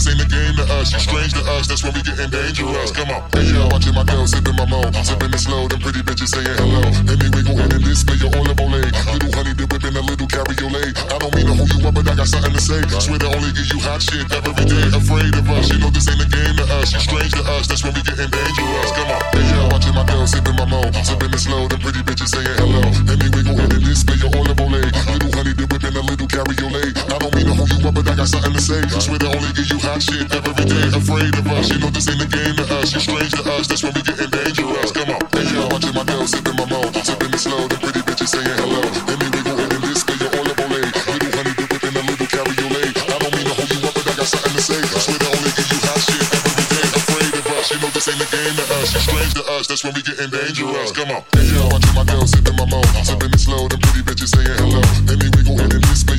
This ain't a game to us. You're strange to us. That's when we getting dangerous. Come on. Hey, yo, watching my girl sipping my mo. Sipping it slow. Them pretty bitches saying hello. Let me wiggle in and display your olive olay. Little honey dip whipping a little cabriolet. I don't mean to hold you up, but I got something to say. Swear to only give you hot shit every day. Afraid of us. You know this ain't a game to us. You're strange to us. That's when we getting dangerous. Come on. Hey, yo, watching my girl sipping my mo. Sipping it slow. Them pretty bitches saying hello. Let me wiggle in and display your olive olay. Little Carry your leg. I don't mean to hold you up, but I got something to say. Swear to only give you hot shit every day. Afraid of us, you know this ain't a game to us. You're strange to us, that's when we getting dangerous. Come on, hey yo, watching my nails, sipping my mo, sipping it slow. The pretty bitches saying hello. Let me wiggle in and this, you're all up on late. Little honey dip within a little leg. I don't mean to hold you up, but I got something to say. Swear to only give you hot shit every day. Afraid of us, you know this ain't a game to us. You're strange to us, that's when we getting dangerous. Come on, hey yo, watching my girl sipping my mo, sipping it slow. them pretty bitches saying hello. Let me wiggle in and this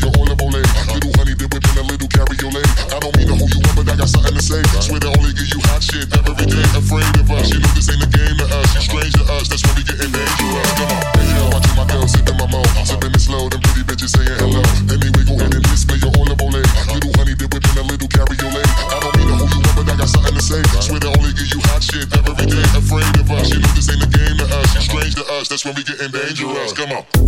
your leg. I don't mean to hold you up, but I got something to say. Swear to only give you hot shit every day. Afraid of us, you know this ain't a game to us. You're strange to us, that's when we get in dangerous. Come on, hey, yo, watching my girl sipping my mo, sipping it slow. Them pretty bitches saying hello. Let me wiggle in and display your olive oil. Little honey dip within a little cabriolet. I don't mean to hold you up, but I got something to say. Swear to only give you hot shit every day. Afraid of us, you know this ain't a game to us. You're strange to us, that's when we get in dangerous. Come on.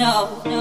no, no.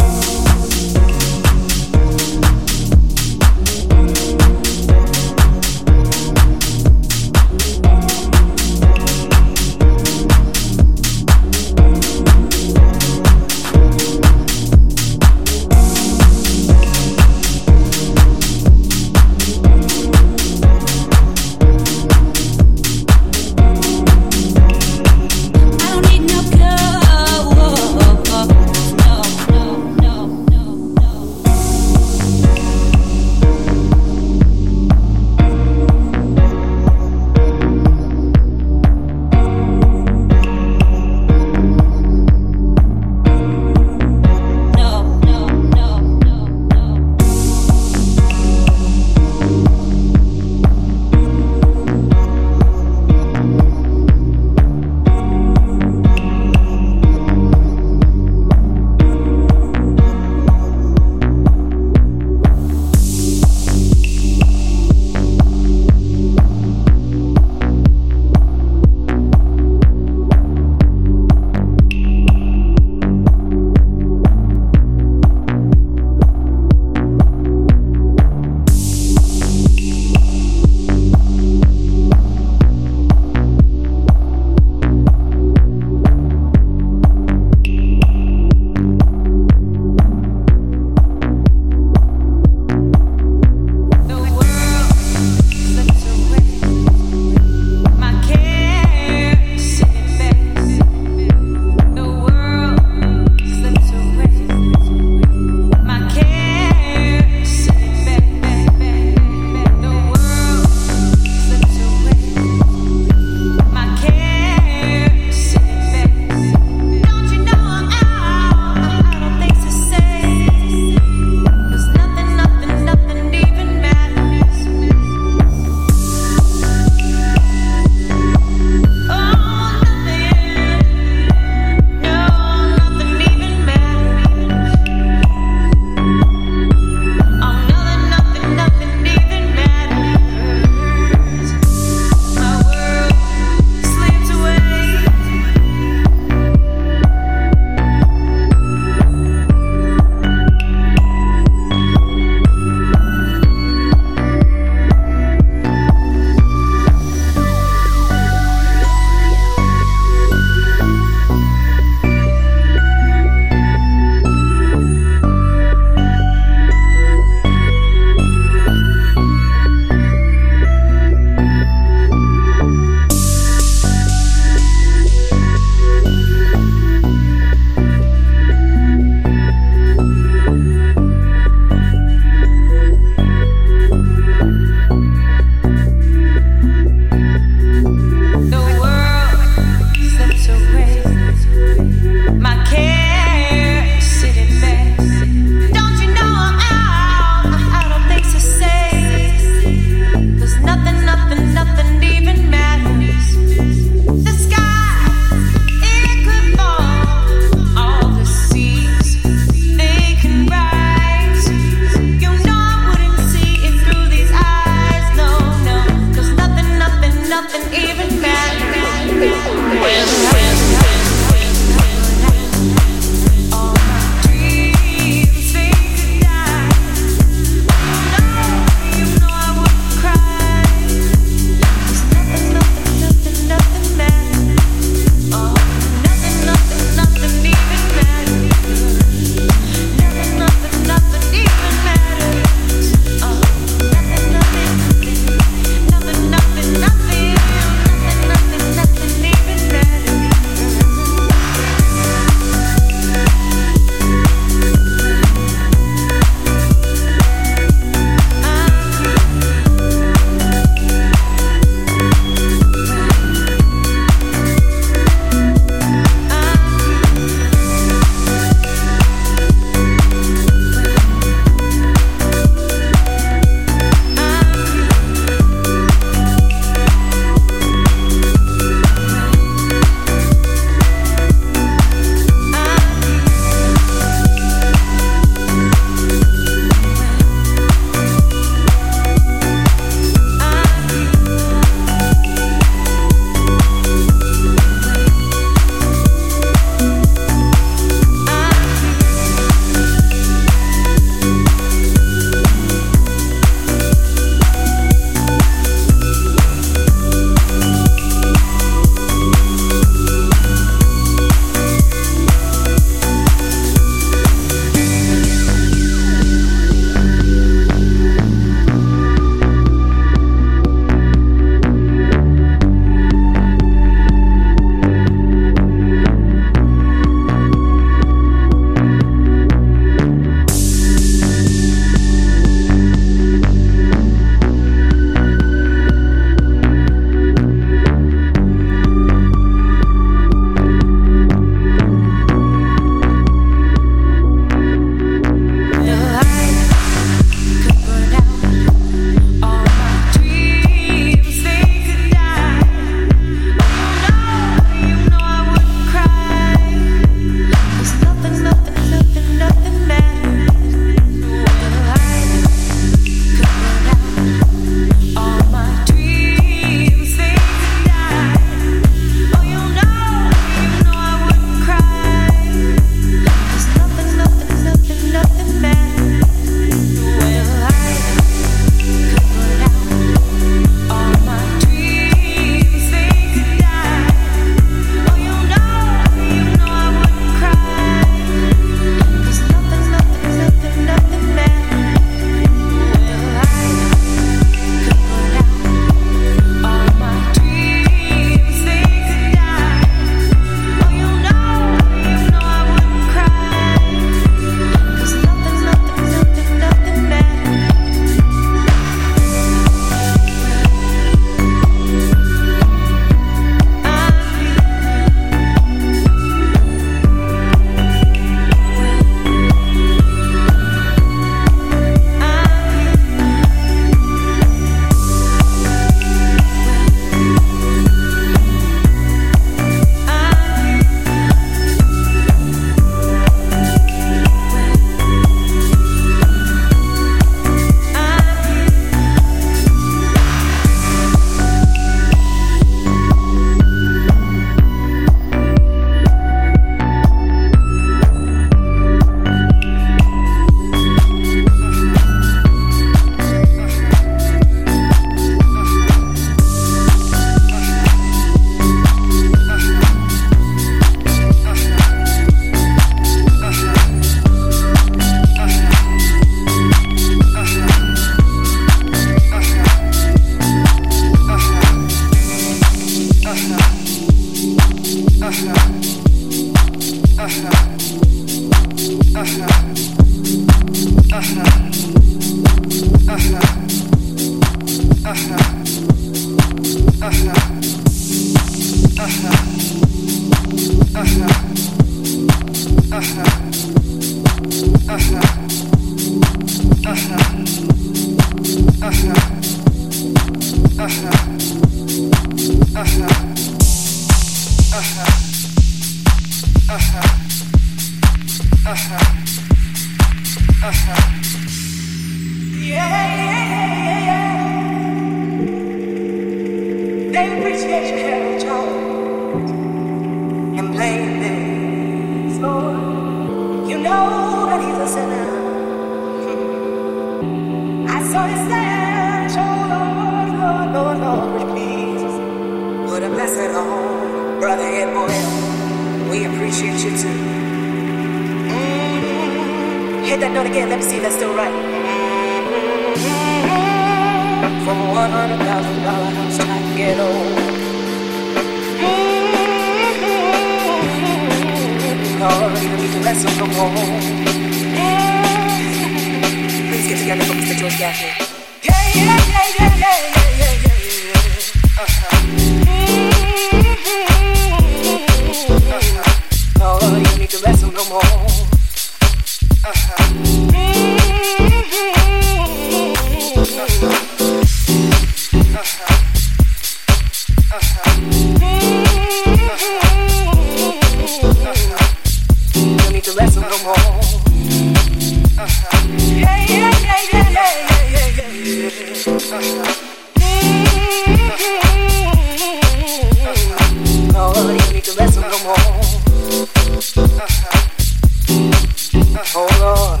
Oh Lord,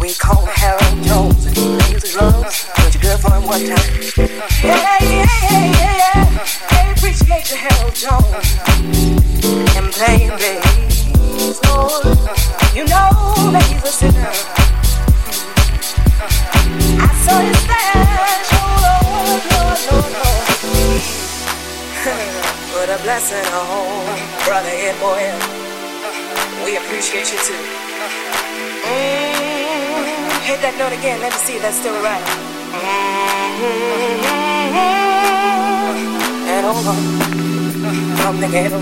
we call Harold Jones and he his for him time. again, let me see if that's still right. Mm-hmm. And. From the ghetto.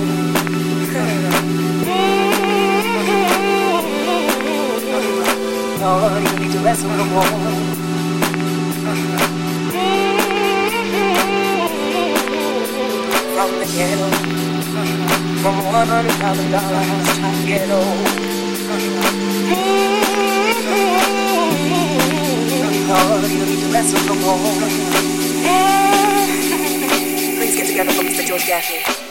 Lord, you need to rest with the war. From the ghetto. From $100,000 to ghetto. Mm-hmm heart and you need to mess with no more. Please get together, for Mr. George Gaffney.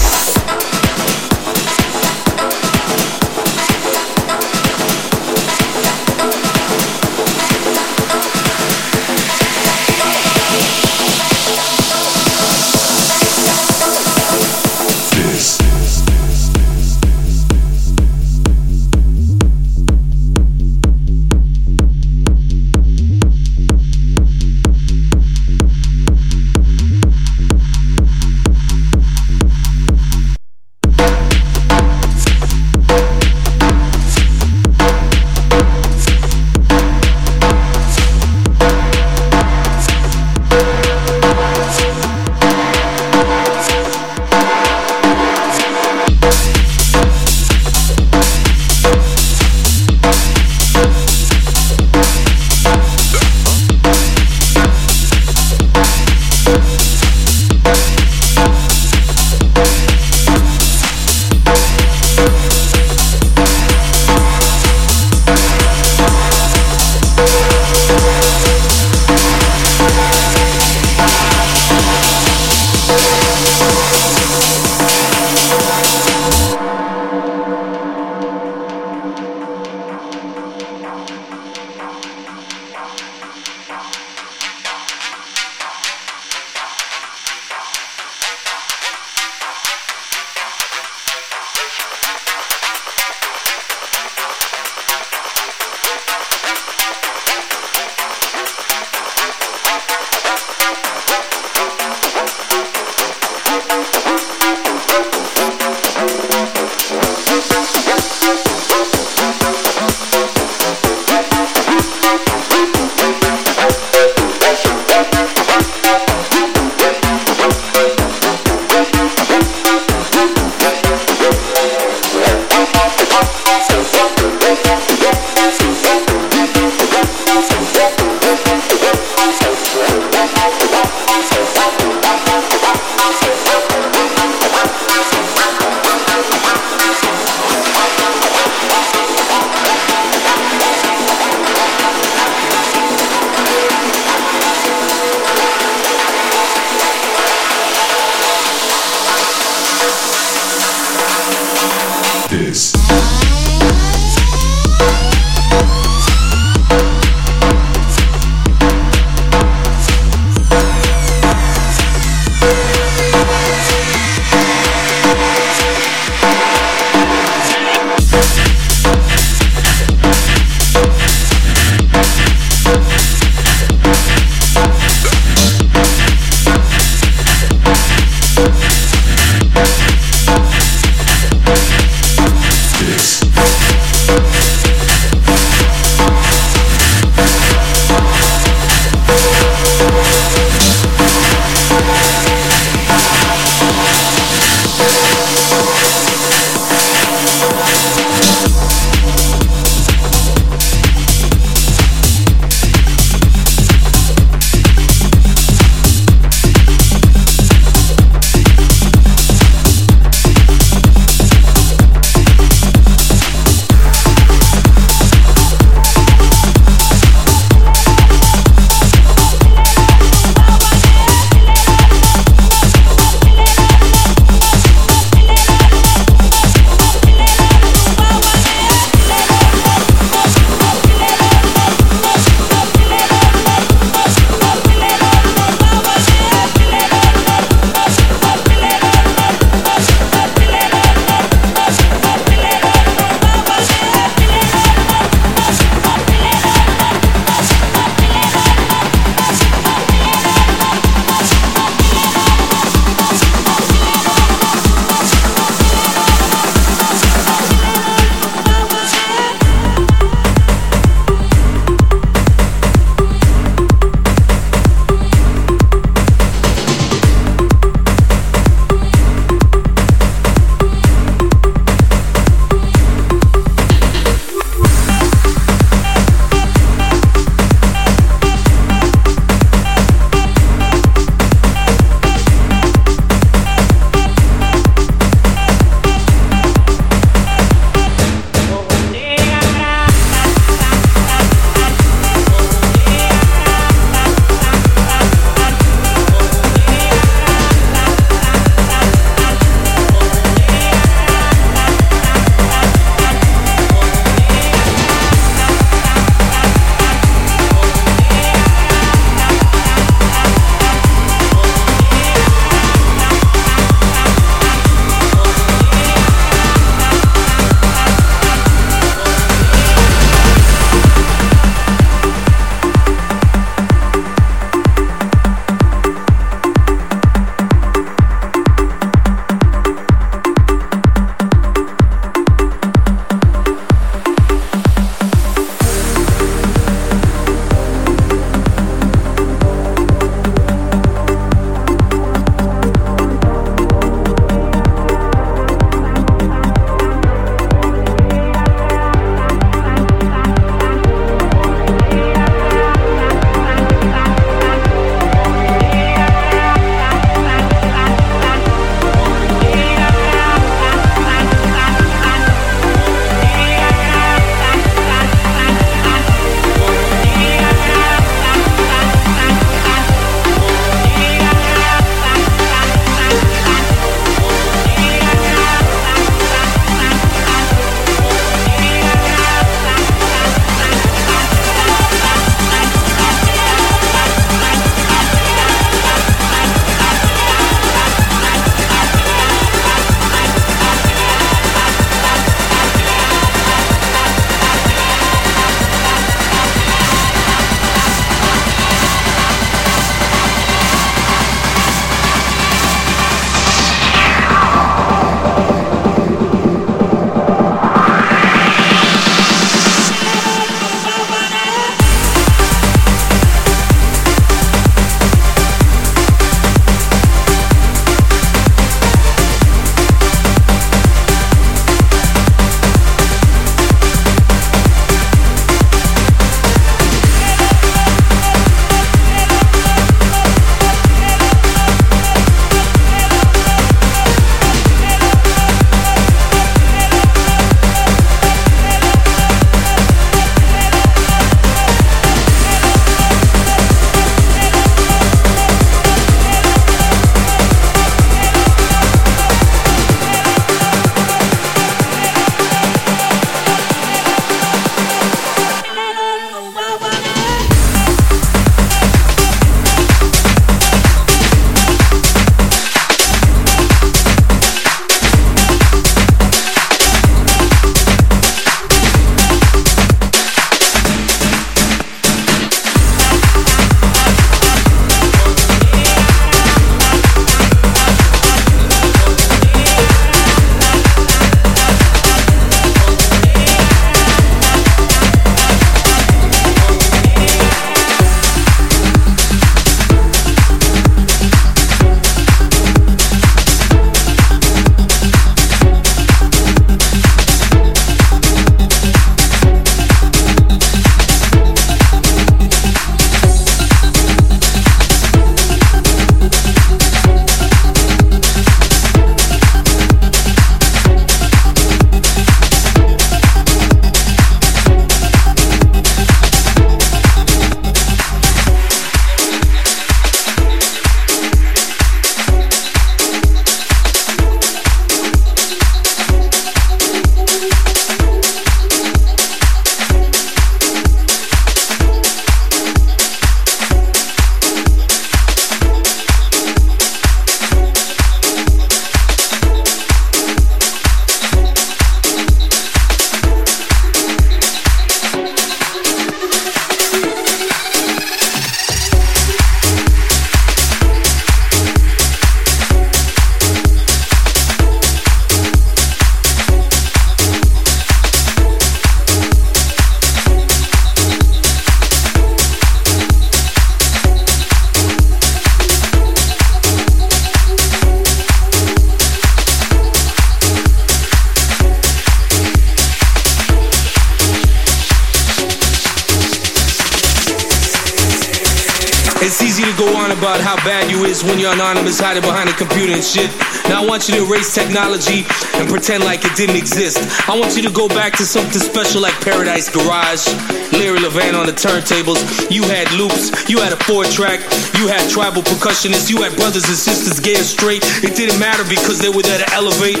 Erase technology and pretend like it didn't exist. I want you to go back to something special like Paradise Garage. Larry Levan on the turntables. You had loops, you had a four track, you had tribal percussionists, you had brothers and sisters gay or straight. It didn't matter because they were there to elevate,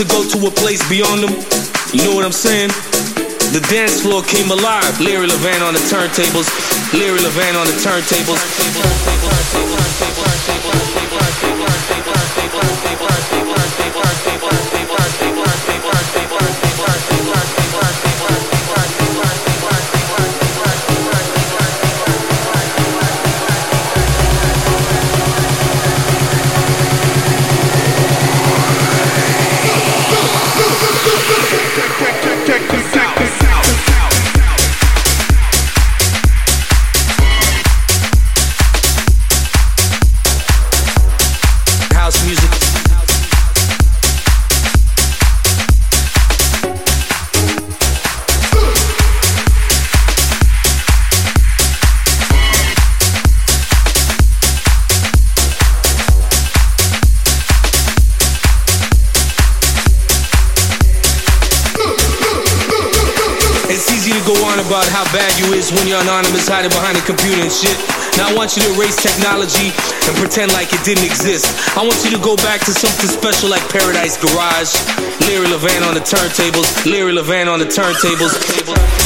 to go to a place beyond them. You know what I'm saying? The dance floor came alive. Larry Levan on the turntables. Larry Levan on the turntables. when hiding behind a computer and shit. Now I want you to erase technology and pretend like it didn't exist. I want you to go back to something special like Paradise Garage. Larry Levan on the turntables. Larry Levan on the turntables.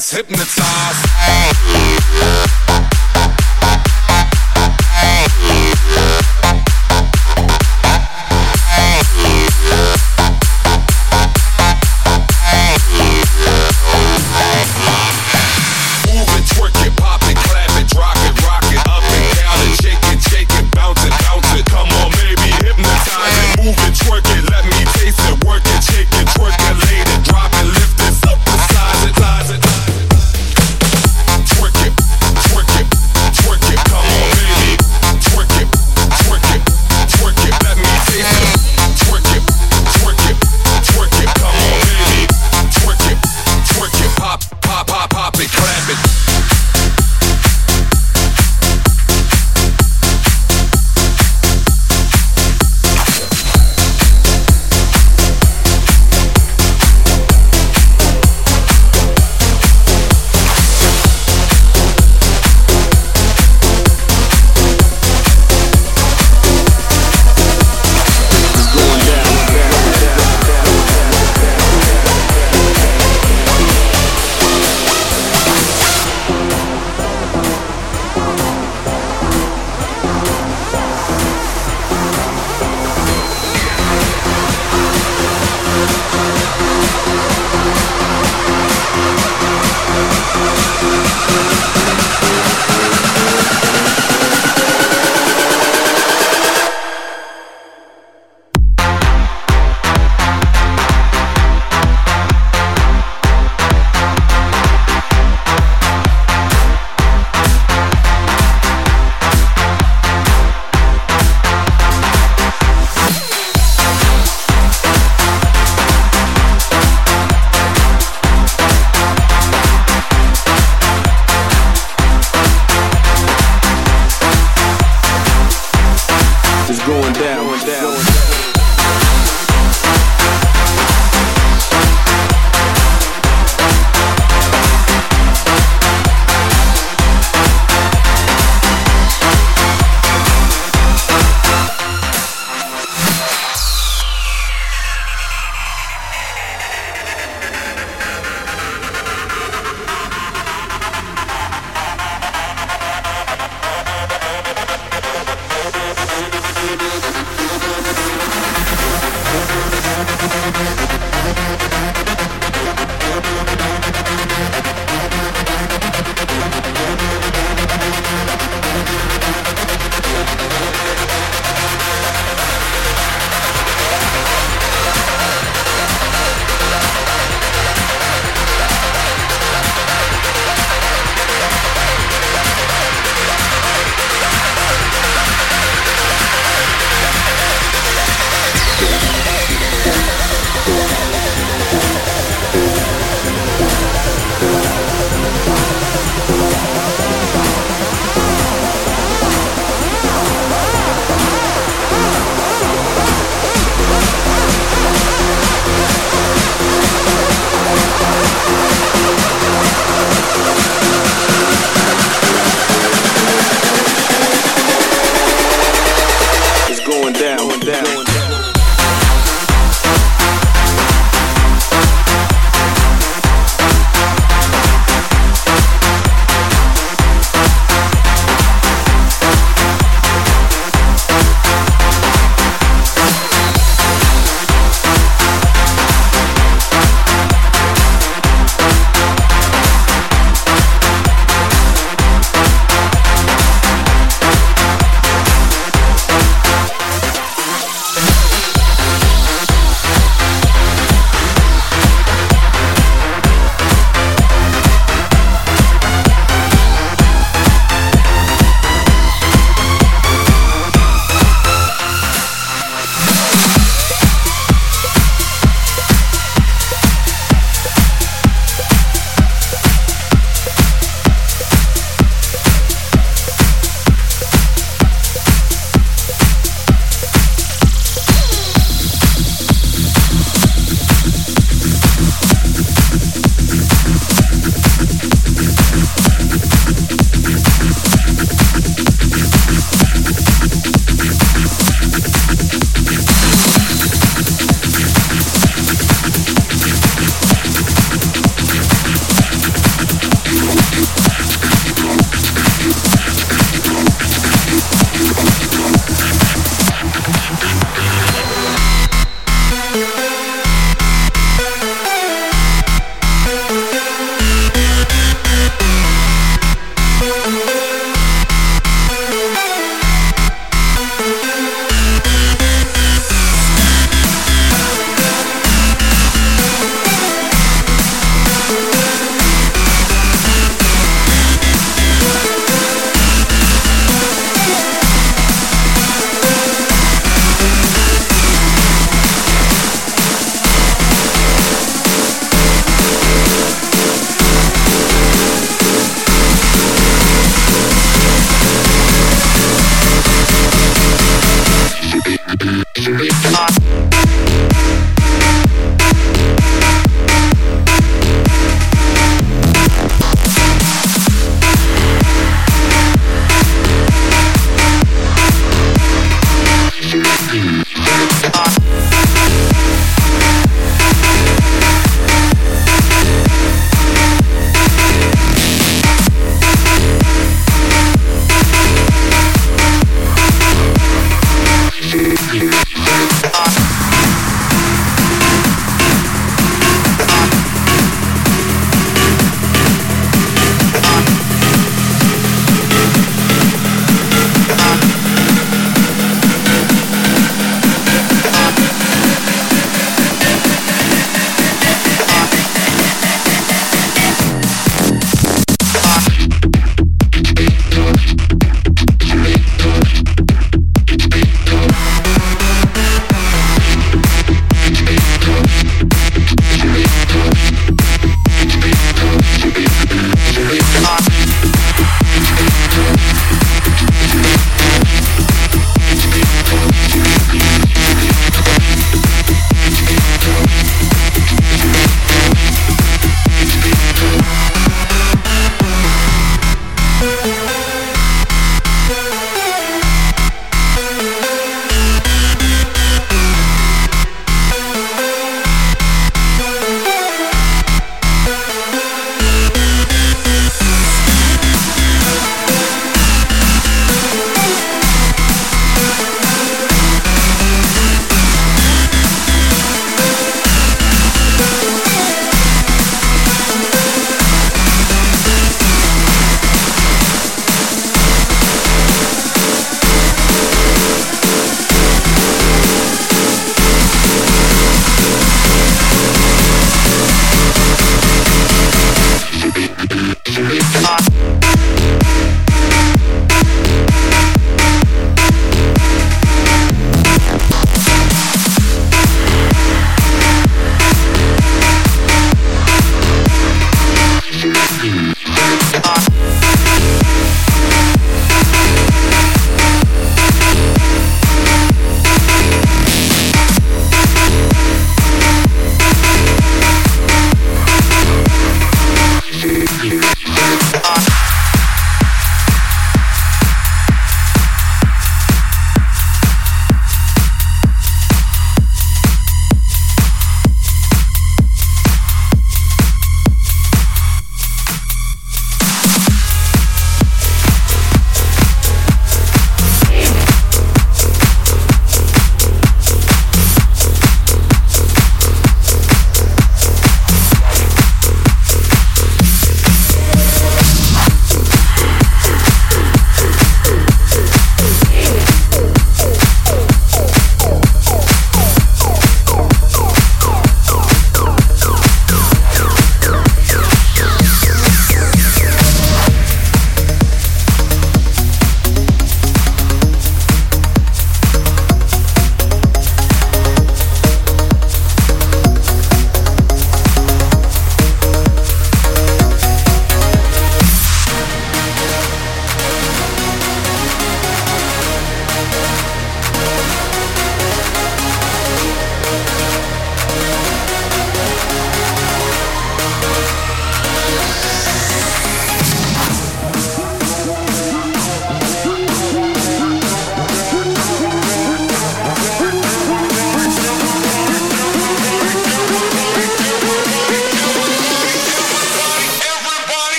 ass hypnotized.